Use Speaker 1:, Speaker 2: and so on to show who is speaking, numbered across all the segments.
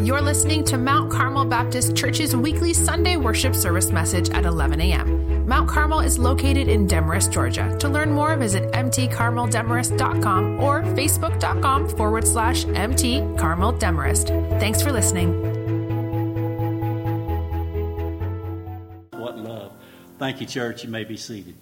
Speaker 1: You're listening to Mount Carmel Baptist Church's weekly Sunday worship service message at 11 a.m. Mount Carmel is located in Demorest, Georgia. To learn more, visit mtcarmeldemorest.com or facebook.com forward slash mtcarmeldemorest. Thanks for listening.
Speaker 2: What love. Thank you, church. You may be seated.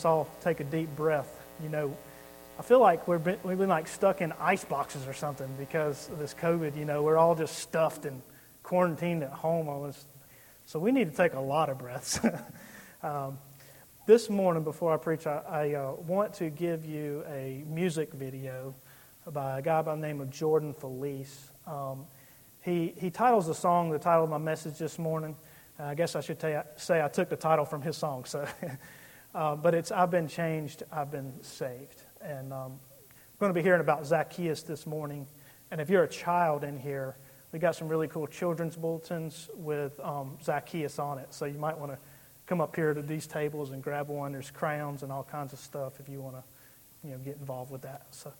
Speaker 3: Us all take a deep breath. You know, I feel like we're been, we've been like stuck in ice boxes or something because of this COVID. You know, we're all just stuffed and quarantined at home almost. So we need to take a lot of breaths. um, this morning, before I preach, I, I uh, want to give you a music video by a guy by the name of Jordan Feliz. Um, he, he titles the song, the title of my message this morning. Uh, I guess I should say I took the title from his song. So Uh, but it's I've been changed, I've been saved. And um, we're going to be hearing about Zacchaeus this morning. And if you're a child in here, we got some really cool children's bulletins with um, Zacchaeus on it. So you might want to come up here to these tables and grab one. There's crowns and all kinds of stuff if you want to, you know, get involved with that. So.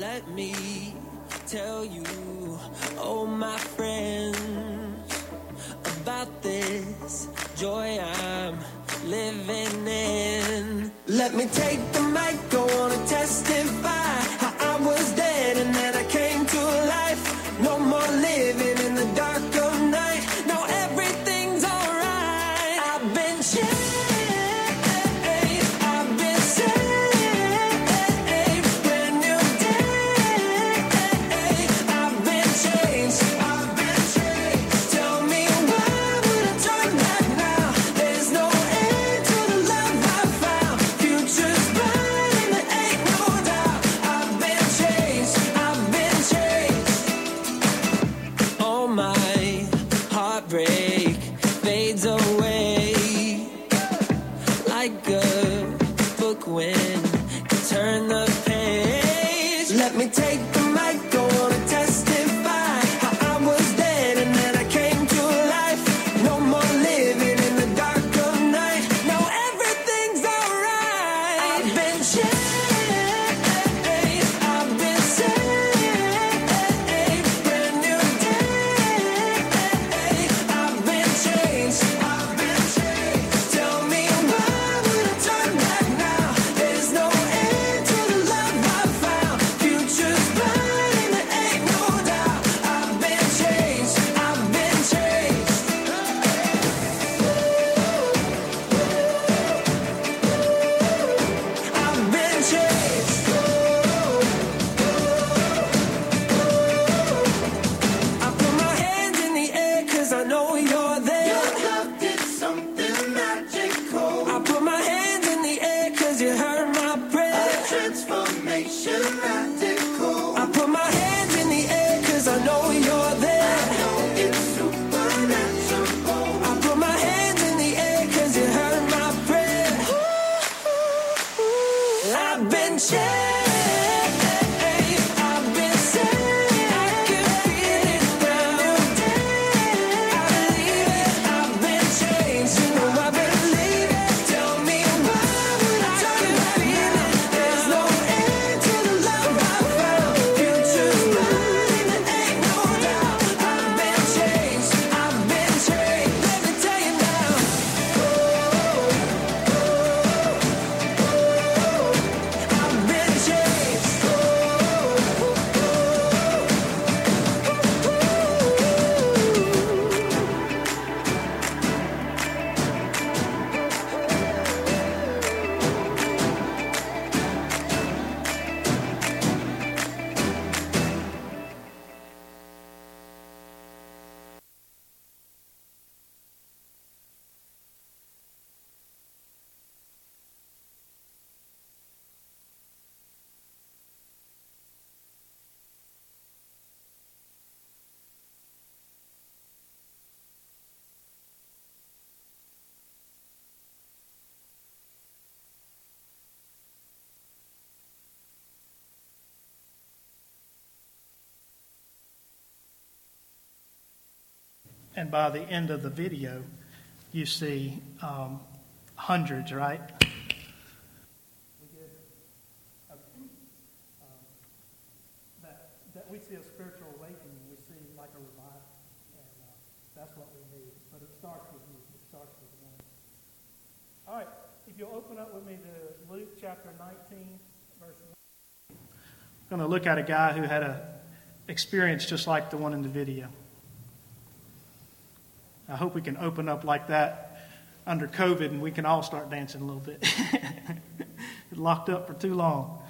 Speaker 4: Let me tell you, oh my friends, about this joy I'm living in. Let me take the mic, like a book when you turn the page. Let me take the mic, go on and and
Speaker 3: by the end of the video, you see um, hundreds, right? that, that we see a spiritual awakening, we see like a revival, and uh, that's what we need. But it starts with you. It starts with one. All right, if you'll open up with me to Luke chapter 19, verse 1. I'm going to look at a guy who had a experience just like the one in the video. I hope we can open up like that under COVID and we can all start dancing a little bit. locked up for too long.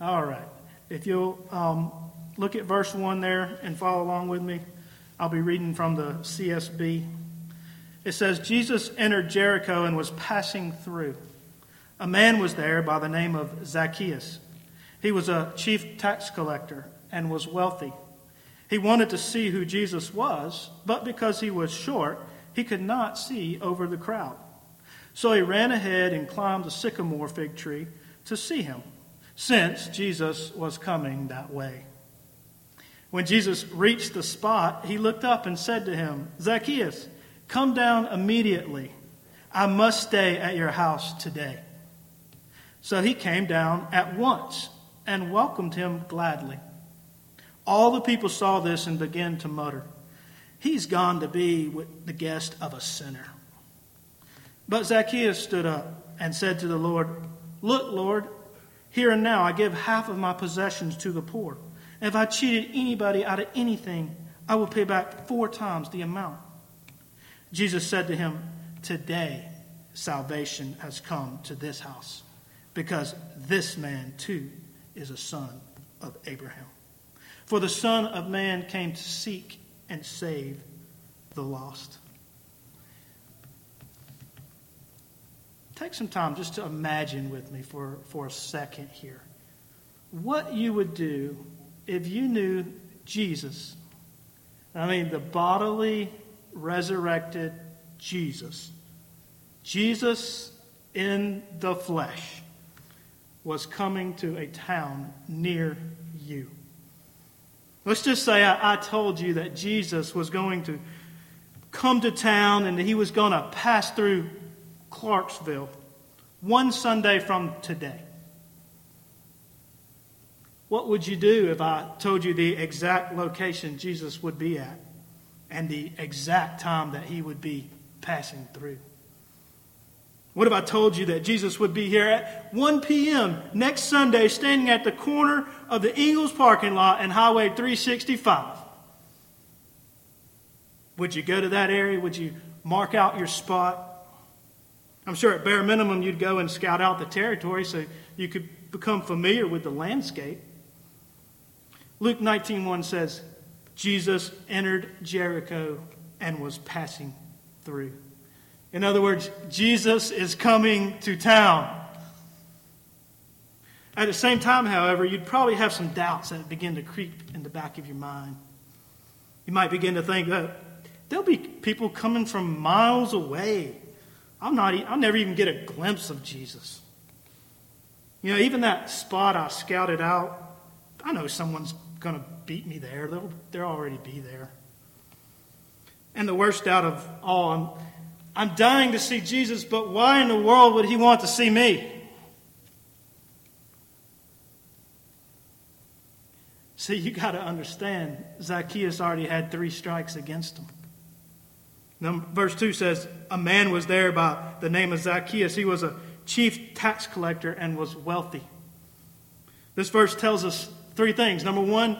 Speaker 3: All right. If you'll um, look at verse 1 there and follow along with me, I'll be reading from the CSB. It says Jesus entered Jericho and was passing through. A man was there by the name of Zacchaeus. He was a chief tax collector and was wealthy. He wanted to see who Jesus was, but because he was short, he could not see over the crowd. So he ran ahead and climbed a sycamore fig tree to see him, since Jesus was coming that way. When Jesus reached the spot, he looked up and said to him, Zacchaeus, come down immediately. I must stay at your house today. So he came down at once and welcomed him gladly. All the people saw this and began to mutter, He's gone to be with the guest of a sinner. But Zacchaeus stood up and said to the Lord, Look, Lord, here and now I give half of my possessions to the poor. If I cheated anybody out of anything, I will pay back four times the amount. Jesus said to him, Today salvation has come to this house, because this man too is a son of Abraham. For the Son of Man came to seek and save the lost. Take some time just to imagine with me for, for a second here what you would do if you knew Jesus. I mean, the bodily, resurrected Jesus. Jesus in the flesh was coming to a town near you. Let's just say I, I, told you that Jesus was going to come to town and that he was going to pass through Clarksville one Sunday from today. What would you do if I told you the exact location Jesus would be at and the exact time that he would be passing through? What if I told you that Jesus would be here at 1 p.m. next Sunday, standing at the corner of the Ingles parking lot and Highway 365? Would you go to that area? Would you mark out your spot? I'm sure at bare minimum you'd go and scout out the territory so you could become familiar with the landscape. Luke 19:1 says, Jesus entered Jericho and was passing through. In other words, Jesus is coming to town. At the same time, however, you'd probably have some doubts that begin to creep in the back of your mind. You might begin to think that there'll be people coming from miles away. I'm not, I'll never even get a glimpse of Jesus. You know, even that spot I scouted out, I know someone's going to beat me there. They'll, they'll already be there. And the worst out of all, I'm, dying to see Jesus, but why in the world would he want to see me? See, you got to understand, Zacchaeus already had three strikes against him. Verse 2 says, A man was there by the name of Zacchaeus. He was a chief tax collector and was wealthy. This verse tells us three things. Number one,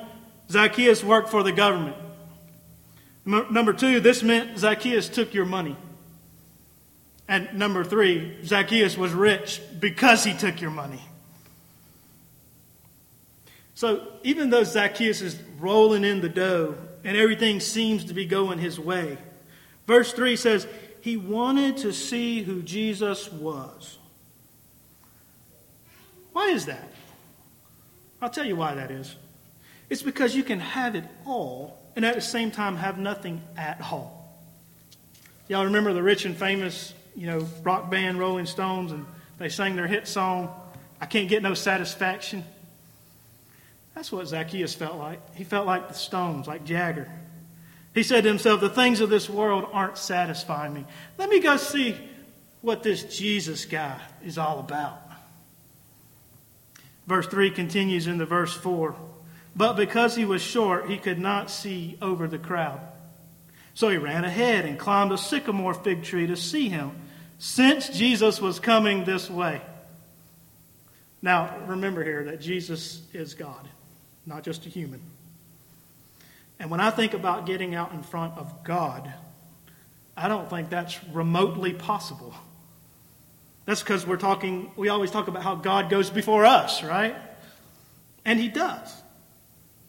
Speaker 3: Zacchaeus worked for the government. Number two, this meant Zacchaeus took your money. And number three, Zacchaeus was rich because he took your money. So even though Zacchaeus is rolling in the dough and everything seems to be going his way, verse 3 says he wanted to see who Jesus was. Why is that? I'll tell you why that is. It's because you can have it all and at the same time have nothing at all. Y'all remember the rich and famous you know, rock band Rolling Stones, and they sang their hit song, I Can't Get No Satisfaction. That's what Zacchaeus felt like. He felt like the stones, like Jagger. He said to himself, The things of this world aren't satisfying me. Let me go see what this Jesus guy is all about. Verse 3 continues into verse 4. But because he was short, he could not see over the crowd. So he ran ahead and climbed a sycamore fig tree to see him, since Jesus was coming this way. Now, remember here that Jesus is God, not just a human. And when I think about getting out in front of God, I don't think that's remotely possible. That's because we're talking, we always talk about how God goes before us, right? And He does.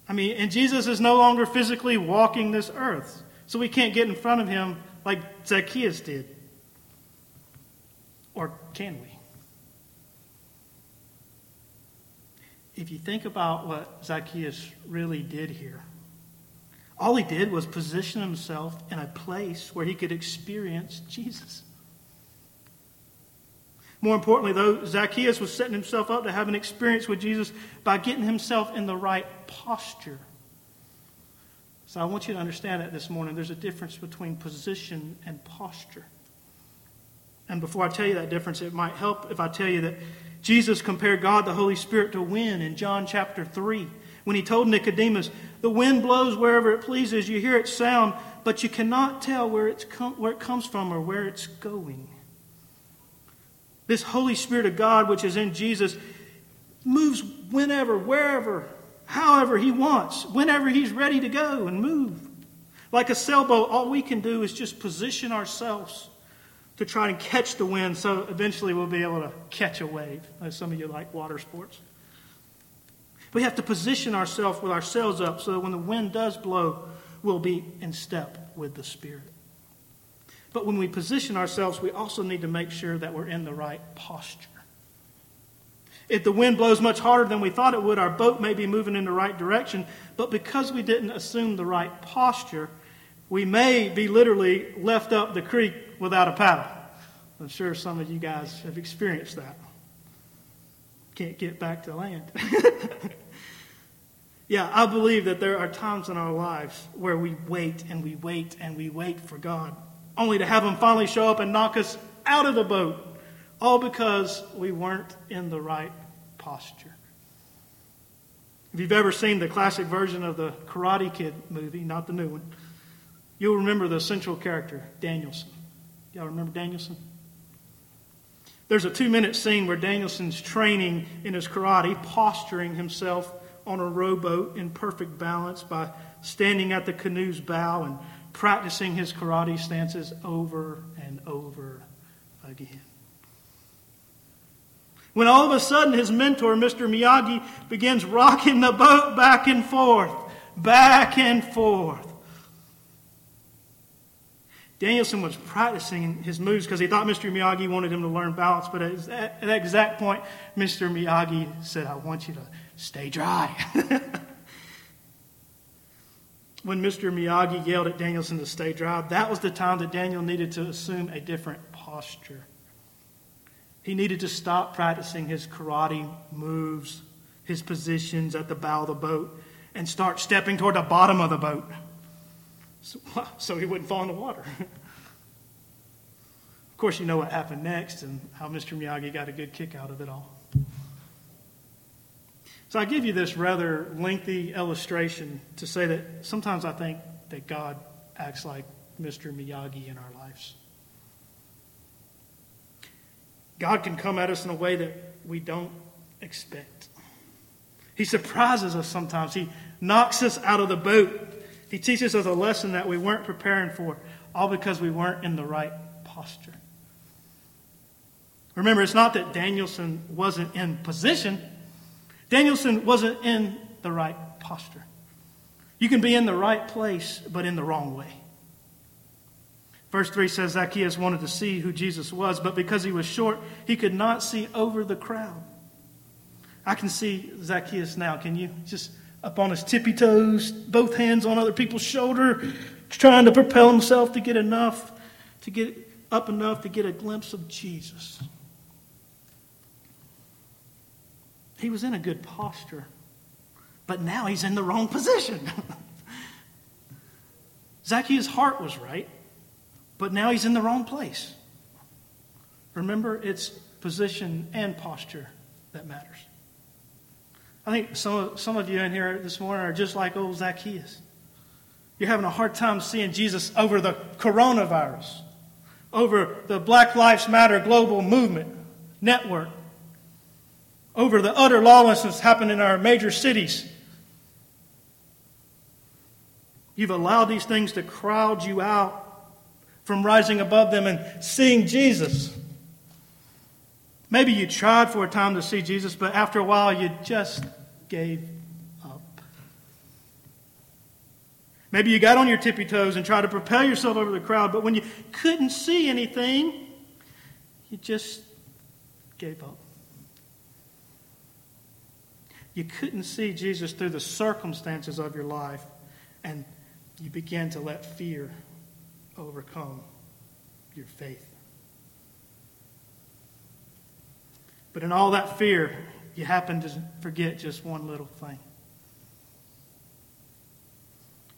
Speaker 3: I mean, and Jesus is no longer physically walking this earth, so we can't get in front of Him like Zacchaeus did. Or can we? If you think about what Zacchaeus really did here, all he did was position himself in a place where he could experience Jesus. More importantly, though, Zacchaeus was setting himself up to have an experience with Jesus by getting himself in the right posture. So I want you to understand that this morning. There's a difference between position and posture. And before I tell you that difference, it might help if I tell you that Jesus compared God, the Holy Spirit, to wind in John chapter 3 when he told Nicodemus, The wind blows wherever it pleases. You hear its sound, but you cannot tell where, it's com- where it comes from or where it's going. This Holy Spirit of God, which is in Jesus, moves whenever, wherever, however He wants, whenever He's ready to go and move. Like a sailboat, all we can do is just position ourselves to try and catch the wind so eventually we'll be able to catch a wave. Some of you like water sports. We have to position ourselves with our sails up so that when the wind does blow, we'll be in step with the Spirit. But when we position ourselves, we also need to make sure that we're in the right posture. If the wind blows much harder than we thought it would, our boat may be moving in the right direction, but because we didn't assume the right posture, we may be literally left up the creek without a paddle. I'm sure some of you guys have experienced that. Can't get back to land. yeah, I believe that there are times in our lives where we wait and we wait and we wait for God only to have him finally show up and knock us out of the boat, all because we weren't in the right posture. If you've ever seen the classic version of the Karate Kid movie, not the new one, you'll remember the central character, Daniel-san. Y'all remember Daniel-san? There's a two minute scene where Daniel-san's training in his karate, posturing himself on a rowboat in perfect balance by standing at the canoe's bow and practicing his karate stances over and over again. When all of a sudden his mentor, Mr. Miyagi, begins rocking the boat back and forth, back and forth. Daniel-san was practicing his moves because he thought Mr. Miyagi wanted him to learn balance, but at that exact point, Mr. Miyagi said, I want you to stay dry. when Mr. Miyagi yelled at Daniel-san to stay dry, that was the time that Daniel needed to assume a different posture. He needed to stop practicing his karate moves, his positions at the bow of the boat, and start stepping toward the bottom of the boat so, so he wouldn't fall in the water. of course, you know what happened next and how Mr. Miyagi got a good kick out of it all. So I give you this rather lengthy illustration to say that sometimes I think that God acts like Mr. Miyagi in our lives. God can come at us in a way that we don't expect. He surprises us sometimes. He knocks us out of the boat. He teaches us a lesson that we weren't preparing for, all because we weren't in the right posture. Remember, it's not that Daniel-san wasn't in position. Daniel-san wasn't in the right posture. You can be in the right place, but in the wrong way. Verse 3 says Zacchaeus wanted to see who Jesus was, but because he was short, he could not see over the crowd. I can see Zacchaeus now. Can you? Just up on his tippy toes, both hands on other people's shoulder, trying to propel himself to get enough, to get up enough to get a glimpse of Jesus. He was in a good posture, but now he's in the wrong position. Zacchaeus' heart was right, but now he's in the wrong place. Remember, it's position and posture that matters. I think some, some of you in here this morning are just like old Zacchaeus. You're having a hard time seeing Jesus over the coronavirus, over the Black Lives Matter global movement network, over the utter lawlessness happening in our major cities. You've allowed these things to crowd you out from rising above them and seeing Jesus. Maybe you tried for a time to see Jesus, but after a while you just gave up. Maybe you got on your tippy toes and tried to propel yourself over the crowd, but when you couldn't see anything, you just gave up. You couldn't see Jesus through the circumstances of your life, and you began to let fear overcome your faith. But in all that fear, you happen to forget just one little thing.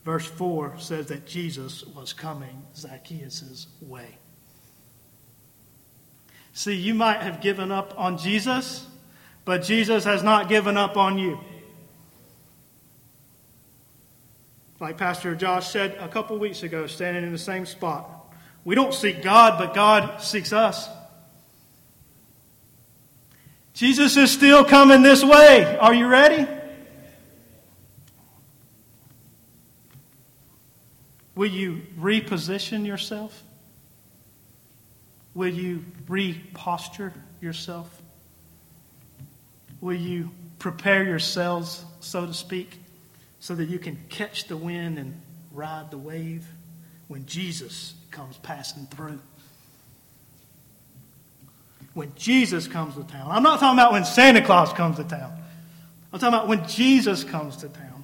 Speaker 3: Verse 4 says that Jesus was coming Zacchaeus' way. See, you might have given up on Jesus, but Jesus has not given up on you. Like Pastor Josh said a couple weeks ago, standing in the same spot. We don't seek God, but God seeks us. Jesus is still coming this way. Are you ready? Will you reposition yourself? Will you reposture yourself? Will you prepare yourselves, so to speak, so that you can catch the wind and ride the wave when Jesus comes passing through? When Jesus comes to town. I'm not talking about when Santa Claus comes to town. I'm talking about when Jesus comes to town.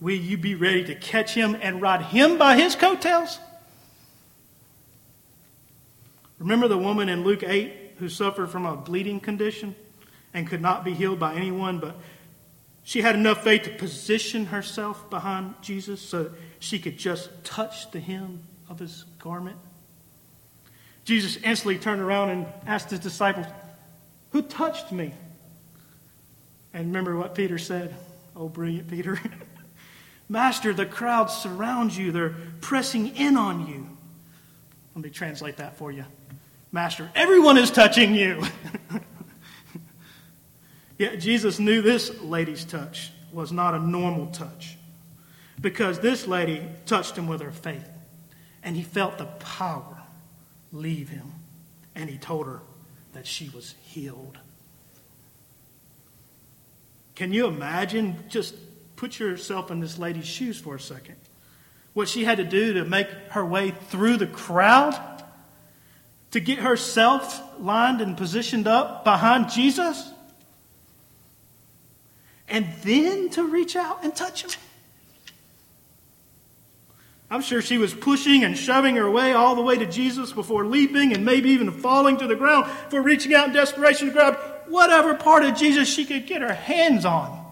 Speaker 3: Will you be ready to catch him and ride him by his coattails? Remember the woman in Luke 8 who suffered from a bleeding condition and could not be healed by anyone, but she had enough faith to position herself behind Jesus so she could just touch the hem of his garment? Jesus instantly turned around and asked his disciples, Who touched me? And remember what Peter said? Oh, brilliant Peter. Master, the crowd surrounds you, they're pressing in on you. Let me translate that for you. Master, everyone is touching you. Yet Jesus knew this lady's touch was not a normal touch because this lady touched him with her faith and he felt the power leave him. And he told her that she was healed. Can you imagine? Just put yourself in this lady's shoes for a second. What she had to do to make her way through the crowd, to get herself lined and positioned up behind Jesus, and then to reach out and touch him. I'm sure she was pushing and shoving her way all the way to Jesus before leaping and maybe even falling to the ground for reaching out in desperation to grab whatever part of Jesus she could get her hands on.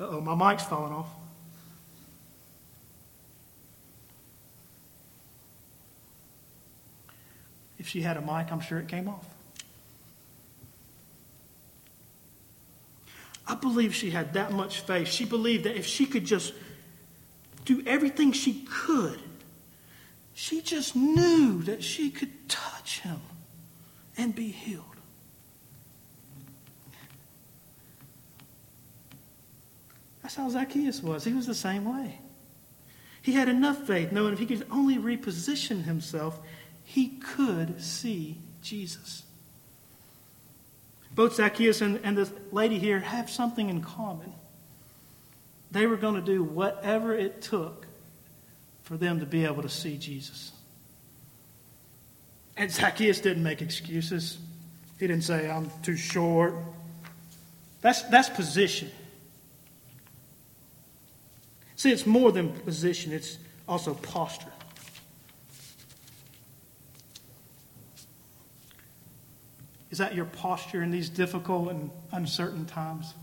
Speaker 3: Oh, my mic's falling off. If she had a mic, I'm sure it came off. I believe she had that much faith. She believed that if she could just do everything she could. She just knew that she could touch him and be healed. That's how Zacchaeus was. He was the same way. He had enough faith, knowing if he could only reposition himself, he could see Jesus. Both Zacchaeus and, and the lady here have something in common. They were going to do whatever it took for them to be able to see Jesus. And Zacchaeus didn't make excuses. He didn't say, I'm too short. That's, that's position. See, it's more than position, it's also posture. Is that your posture in these difficult and uncertain times?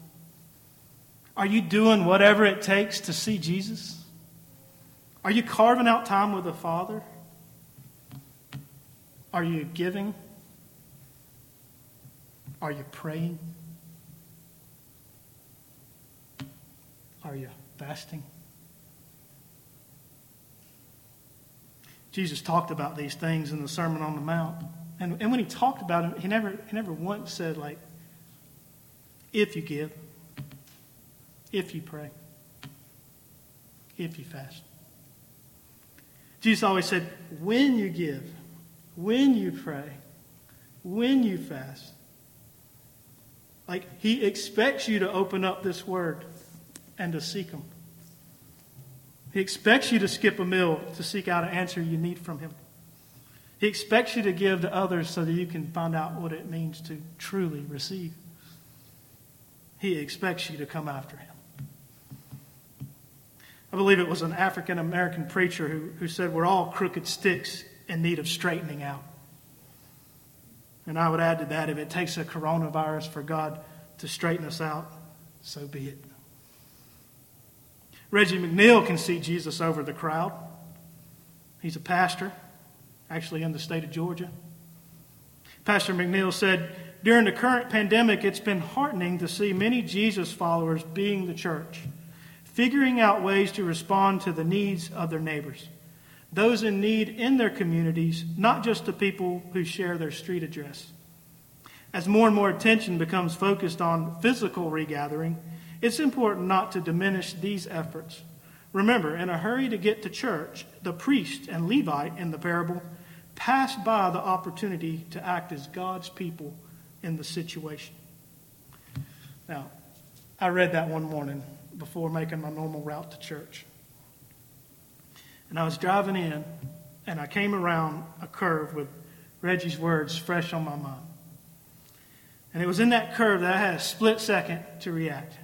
Speaker 3: Are you doing whatever it takes to see Jesus? Are you carving out time with the Father? Are you giving? Are you praying? Are you fasting? Jesus talked about these things in the Sermon on the Mount. And, and when he talked about them, he never, he never once said, like, if you give, if you pray, if you fast. Jesus always said, when you give, when you pray, when you fast. Like, he expects you to open up this word and to seek him. He expects you to skip a meal to seek out an answer you need from him. He expects you to give to others so that you can find out what it means to truly receive. He expects you to come after him. I believe it was an African American preacher who, who said, We're all crooked sticks in need of straightening out. And I would add to that if it takes a coronavirus for God to straighten us out, so be it. Reggie McNeal can see Jesus over the crowd. He's a pastor, actually in the state of Georgia. Pastor McNeal said, During the current pandemic, it's been heartening to see many Jesus followers being the church, figuring out ways to respond to the needs of their neighbors, those in need in their communities, not just the people who share their street address. As more and more attention becomes focused on physical regathering, it's important not to diminish these efforts. Remember, in a hurry to get to church, the priest and Levite in the parable passed by the opportunity to act as God's people in the situation. Now, I read that one morning before making my normal route to church. And I was driving in, and I came around a curve with Reggie's words fresh on my mind. And it was in that curve that I had a split second to react.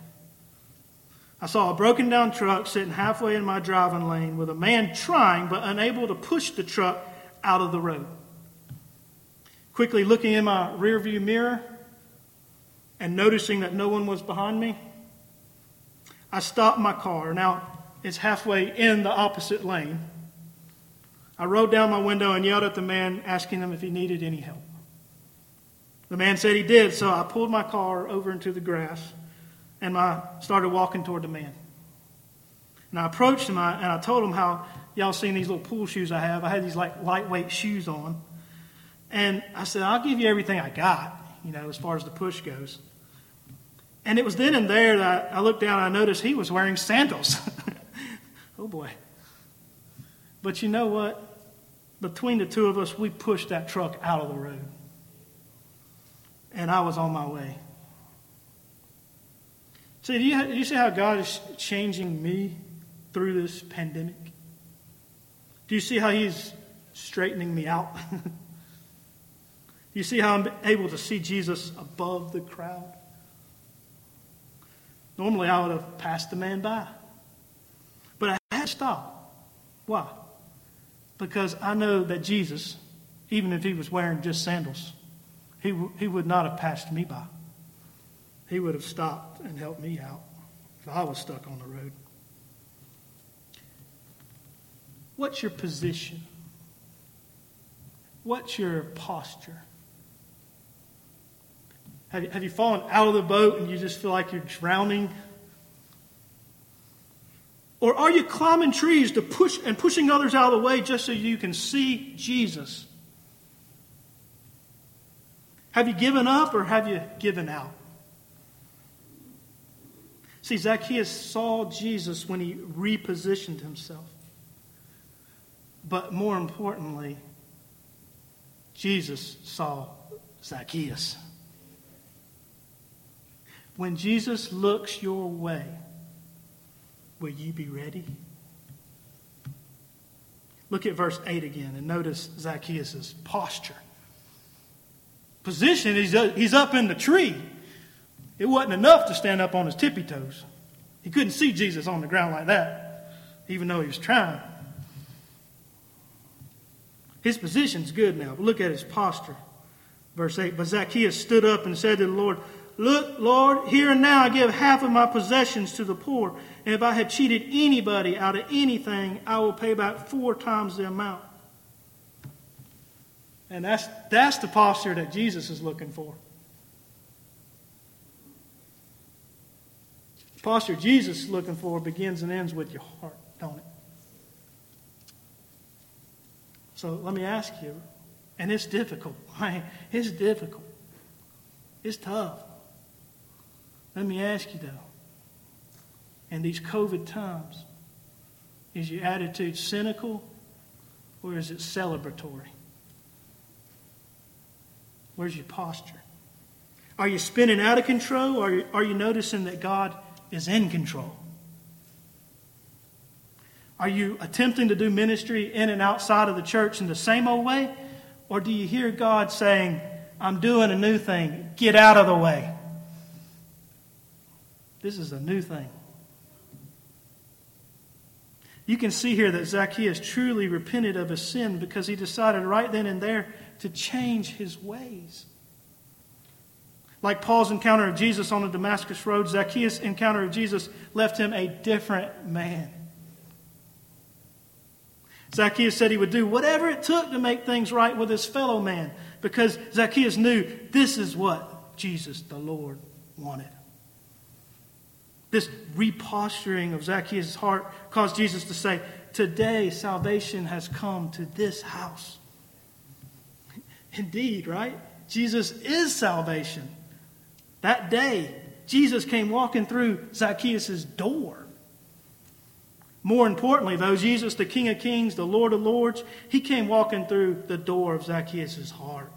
Speaker 3: I saw a broken down truck sitting halfway in my driving lane with a man trying but unable to push the truck out of the road. Quickly looking in my rearview mirror and noticing that no one was behind me, I stopped my car. Now it's halfway in the opposite lane. I rolled down my window and yelled at the man, asking him if he needed any help. The man said he did, so I pulled my car over into the grass and I started walking toward the man. And I approached him and I told him how y'all seen these little pool shoes I have. I had these like lightweight shoes on. And I said, I'll give you everything I got, you know, as far as the push goes. And it was then and there that I looked down and I noticed he was wearing sandals. oh boy. But you know what? Between the two of us, we pushed that truck out of the road. And I was on my way. See, do you, do you see how God is changing me through this pandemic? Do you see how He's straightening me out? do you see how I'm able to see Jesus above the crowd? Normally, I would have passed the man by. But I had to stop. Why? Because I know that Jesus, even if he was wearing just sandals, he, he would not have passed me by. He would have stopped and helped me out if I was stuck on the road. What's your position? What's your posture? Have you, have you fallen out of the boat and you just feel like you're drowning? Or are you climbing trees to push and pushing others out of the way just so you can see Jesus? Have you given up or have you given out? See, Zacchaeus saw Jesus when he repositioned himself. But more importantly, Jesus saw Zacchaeus. When Jesus looks your way, will you be ready? Look at verse 8 again and notice Zacchaeus' posture. Position, uh, he's up in the tree. It wasn't enough to stand up on his tippy toes. He couldn't see Jesus on the ground like that, even though he was trying. His position's good now, but look at his posture. Verse 8 But Zacchaeus stood up and said to the Lord, Look, Lord, here and now I give half of my possessions to the poor. And if I have cheated anybody out of anything, I will pay back four times the amount. And that's, that's the posture that Jesus is looking for. The posture Jesus is looking for begins and ends with your heart, don't it? So let me ask you, and it's difficult. It's difficult. It's tough. Let me ask you though, in these COVID times, is your attitude cynical or is it celebratory? Where's your posture? Are you spinning out of control or are you, noticing that God is in control? Are you attempting to do ministry in and outside of the church in the same old way? Or do you hear God saying, I'm doing a new thing, get out of the way? This is a new thing. You can see here that Zacchaeus truly repented of his sin because he decided right then and there to change his ways. Like Paul's encounter of Jesus on the Damascus Road, Zacchaeus' encounter of Jesus left him a different man. Zacchaeus said he would do whatever it took to make things right with his fellow man because Zacchaeus knew this is what Jesus the Lord wanted. This reposturing of Zacchaeus' heart caused Jesus to say, Today salvation has come to this house. Indeed, right? Jesus is salvation. That day, Jesus came walking through Zacchaeus' door. More importantly, though, Jesus, the King of Kings, the Lord of Lords, he came walking through the door of Zacchaeus' heart.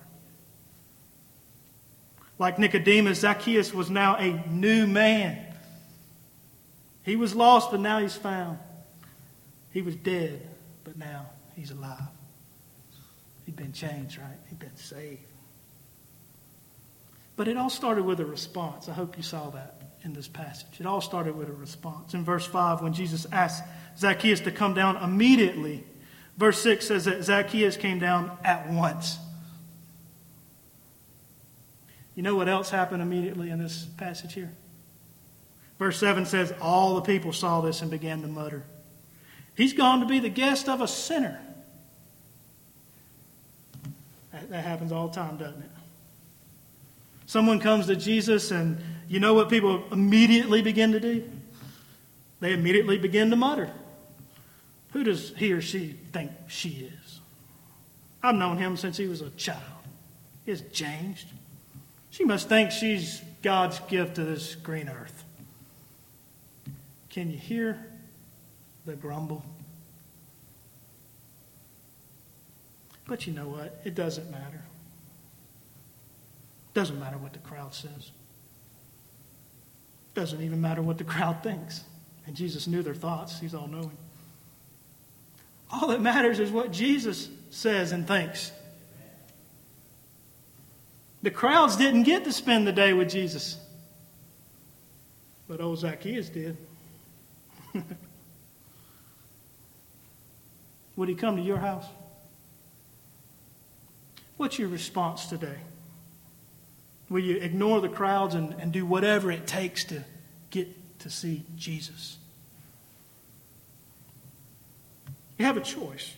Speaker 3: Like Nicodemus, Zacchaeus was now a new man. He was lost, but now he's found. He was dead, but now he's alive. He'd been changed, right? He'd been saved. But it all started with a response. I hope you saw that in this passage. It all started with a response. In verse 5, when Jesus asked Zacchaeus to come down immediately, verse 6 says that Zacchaeus came down at once. You know what else happened immediately in this passage here? Verse 7 says, All the people saw this and began to mutter, He's gone to be the guest of a sinner. That, that happens all the time, doesn't it? Someone comes to Jesus, and you know what people immediately begin to do? They immediately begin to mutter. Who does he or she think she is? I've known him since he was a child. He has changed. She must think she's God's gift to this green earth. Can you hear the grumble? But you know what? It doesn't matter. Doesn't matter what the crowd says. Doesn't even matter what the crowd thinks. And Jesus knew their thoughts, He's all knowing. All that matters is what Jesus says and thinks. The crowds didn't get to spend the day with Jesus, but old Zacchaeus did. Would he come to your house? What's your response today? Will you ignore the crowds and, and do whatever it takes to get to see Jesus? You have a choice.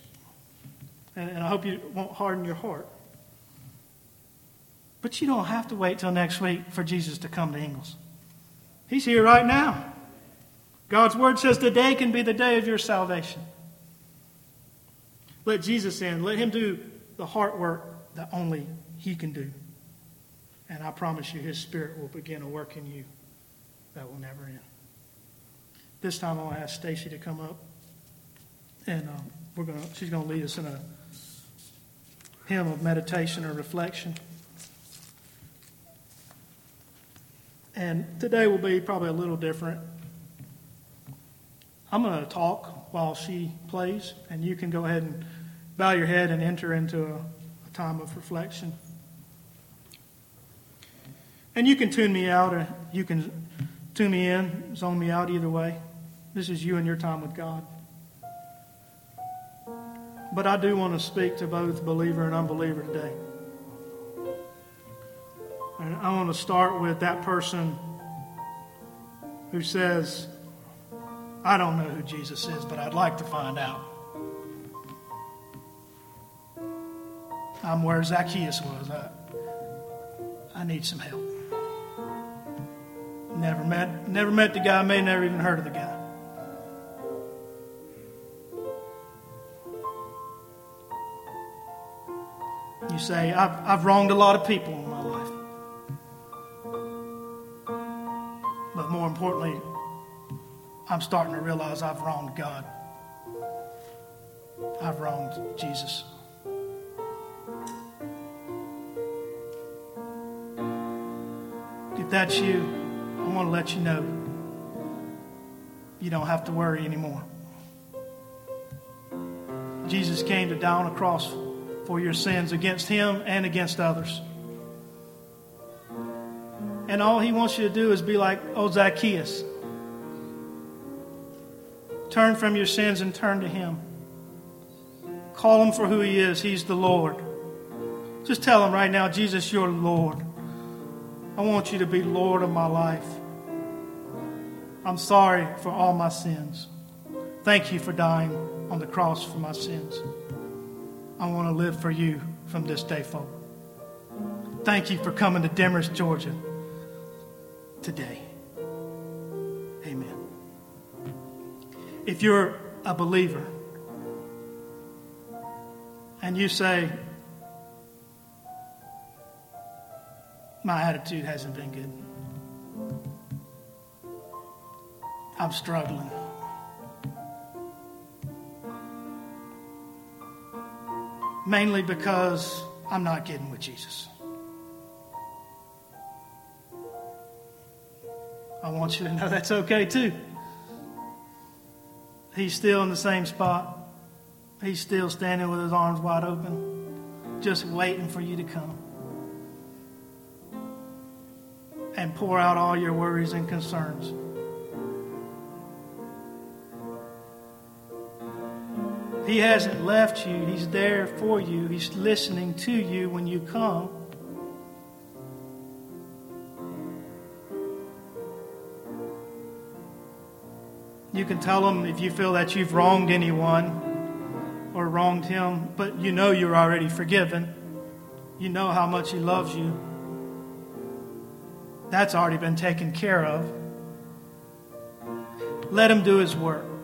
Speaker 3: And, and I hope you won't harden your heart. But you don't have to wait till next week for Jesus to come to Ingles. He's here right now. God's word says today can be the day of your salvation. Let Jesus in. Let him do the heart work that only he can do. And I promise you, his spirit will begin a work in you that will never end. This time I'll ask Stacy to come up. And um, we're gonna, she's going to lead us in a hymn of meditation or reflection. And today will be probably a little different. I'm going to talk while she plays, and you can go ahead and bow your head and enter into a, a time of reflection. And you can tune me out, or you can tune me in, zone me out either way. This is you and your time with God. But I do want to speak to both believer and unbeliever today. And I want to start with that person who says, I don't know who Jesus is, but I'd like to find out. I'm where Zacchaeus was. I, I need some help. Never met, never met the guy. May never even heard of the guy. You say, I've, I've wronged a lot of people I'm starting to realize I've wronged God. I've wronged Jesus. If that's you, I want to let you know you don't have to worry anymore. Jesus came to die on a cross for your sins against him and against others. And all he wants you to do is be like, oh, Zacchaeus. Turn from your sins and turn to him. Call him for who he is. He's the Lord. Just tell him right now, Jesus, you're Lord. I want you to be Lord of my life. I'm sorry for all my sins. Thank you for dying on the cross for my sins. I want to live for you from this day forward. Thank you for coming to Demorest, Georgia today. If you're a believer and you say, My attitude hasn't been good, I'm struggling. mainly because I'm not getting with Jesus. I want you to know that's okay too. He's still in the same spot. He's still standing with his arms wide open, just waiting for you to come and pour out all your worries and concerns. He hasn't left you. He's there for you. He's listening to you when you come. You can tell him if you feel that you've wronged anyone or wronged him, but you know you're already forgiven. You know how much he loves you. That's already been taken care of. Let him do his work.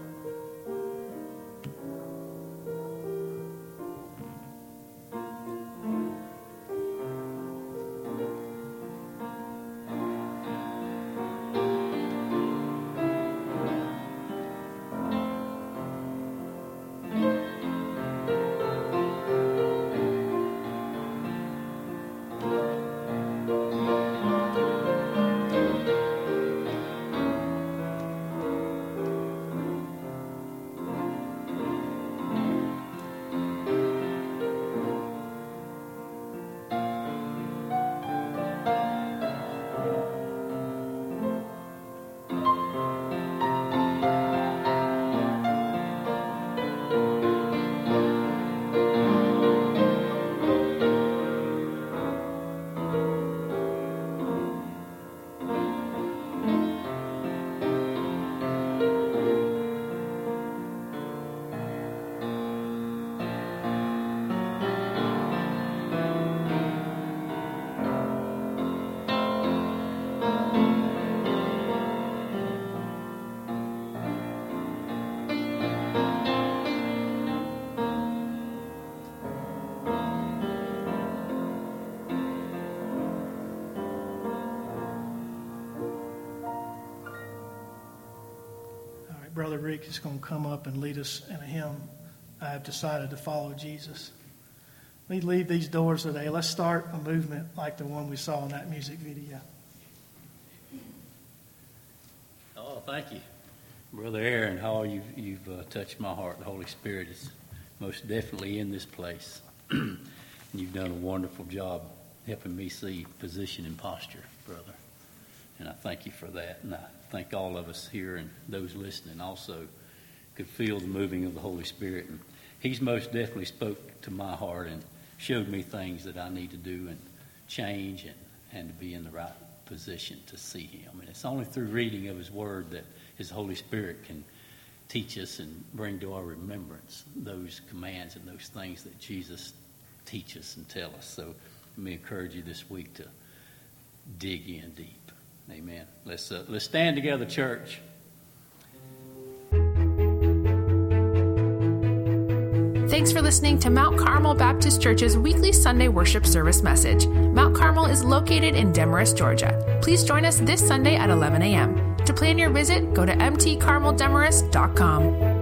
Speaker 3: Brother Rick is going to come up and lead us in a hymn. I have decided to follow Jesus. We leave these doors today. Let's start a movement like the one we saw in that music video.
Speaker 2: Oh, thank you. Brother Aaron Hall, you've, you've uh, touched my heart. The Holy Spirit is most definitely in this place. and you've done a wonderful job helping me see position and posture, brother. And I thank you for that. And I think all of us here and those listening also could feel the moving of the Holy Spirit. And He's most definitely spoke to my heart and showed me things that I need to do and change and, and to be in the right position to see Him. And it's only through reading of His Word that His Holy Spirit can teach us and bring to our remembrance those commands and those things that Jesus teaches and tell us. So let me encourage you this week to dig in deep. Amen. Let's uh, let's stand together, church.
Speaker 1: Thanks for listening to Mount Carmel Baptist Church's weekly Sunday worship service message. Mount Carmel is located in Demorest, Georgia. Please join us this Sunday at 11 a.m. To plan your visit, go to mtcarmeldemorest.com.